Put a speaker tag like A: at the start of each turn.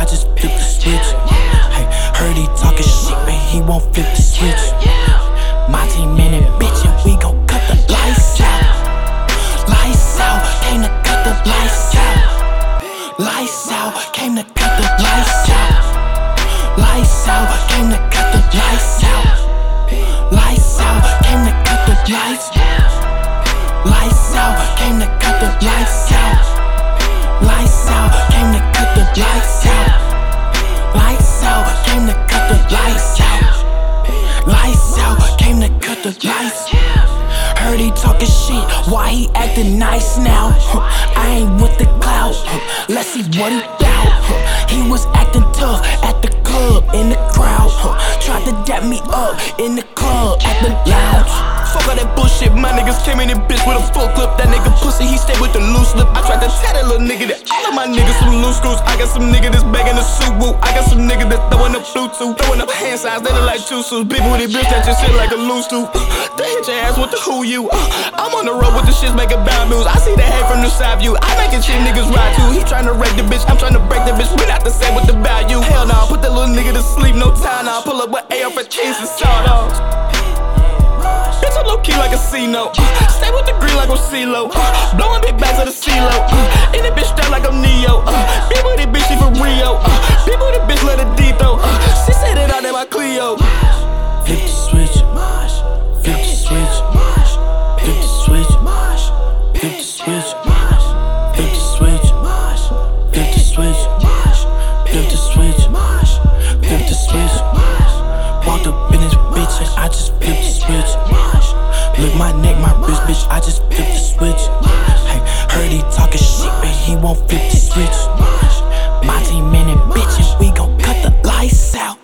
A: I just flip the switch. Hey, heard he talking shit, but he won't flip the switch. My team in it, bitch, and we gon' cut the lights out. Lights out, came to cut the lights out. Lights out, came to cut the lights out. Lights out, came to cut the lights out. Nice now. I ain't with the clout. Let's see what he doubt. He was acting tough at the club in the crowd. Tried to dap me up in the club at the lounge.
B: Fuck all that bullshit, my niggas came in this bitch with a full clip. That nigga pussy, he stayed with the loose lip. I tried to tell that little nigga that all of my niggas some loose screws. I got some nigga that's begging a suit woo. I got some nigga that's throwing up Bluetooth, throwing up hand signs, they look like two suits. Big booty bitch that just shit like a loose tooth. Hit your ass with the who you. I'm on the road with the shits making bad moves. I see the head from the side view. I making shit niggas ride too. He trying to wreck the bitch, I'm trying to break the bitch. We not the same with the value. Hell nah, put that little nigga to sleep, no time now. Pull up with AR for chains and sawed Bitch, I'm low key like a C-note. Uh, stay with the green like a CeeLo. Uh, blowing
A: Flip the switch. Flip the switch. Flip the switch. Flip the switch. Walked up in this bitch and I just flipped the switch. Look my neck, my wrist, bitch. I just flipped the switch. Heard he talking shit, but he won't flip the switch. My team in it, bitch, and we gon' cut the lights out.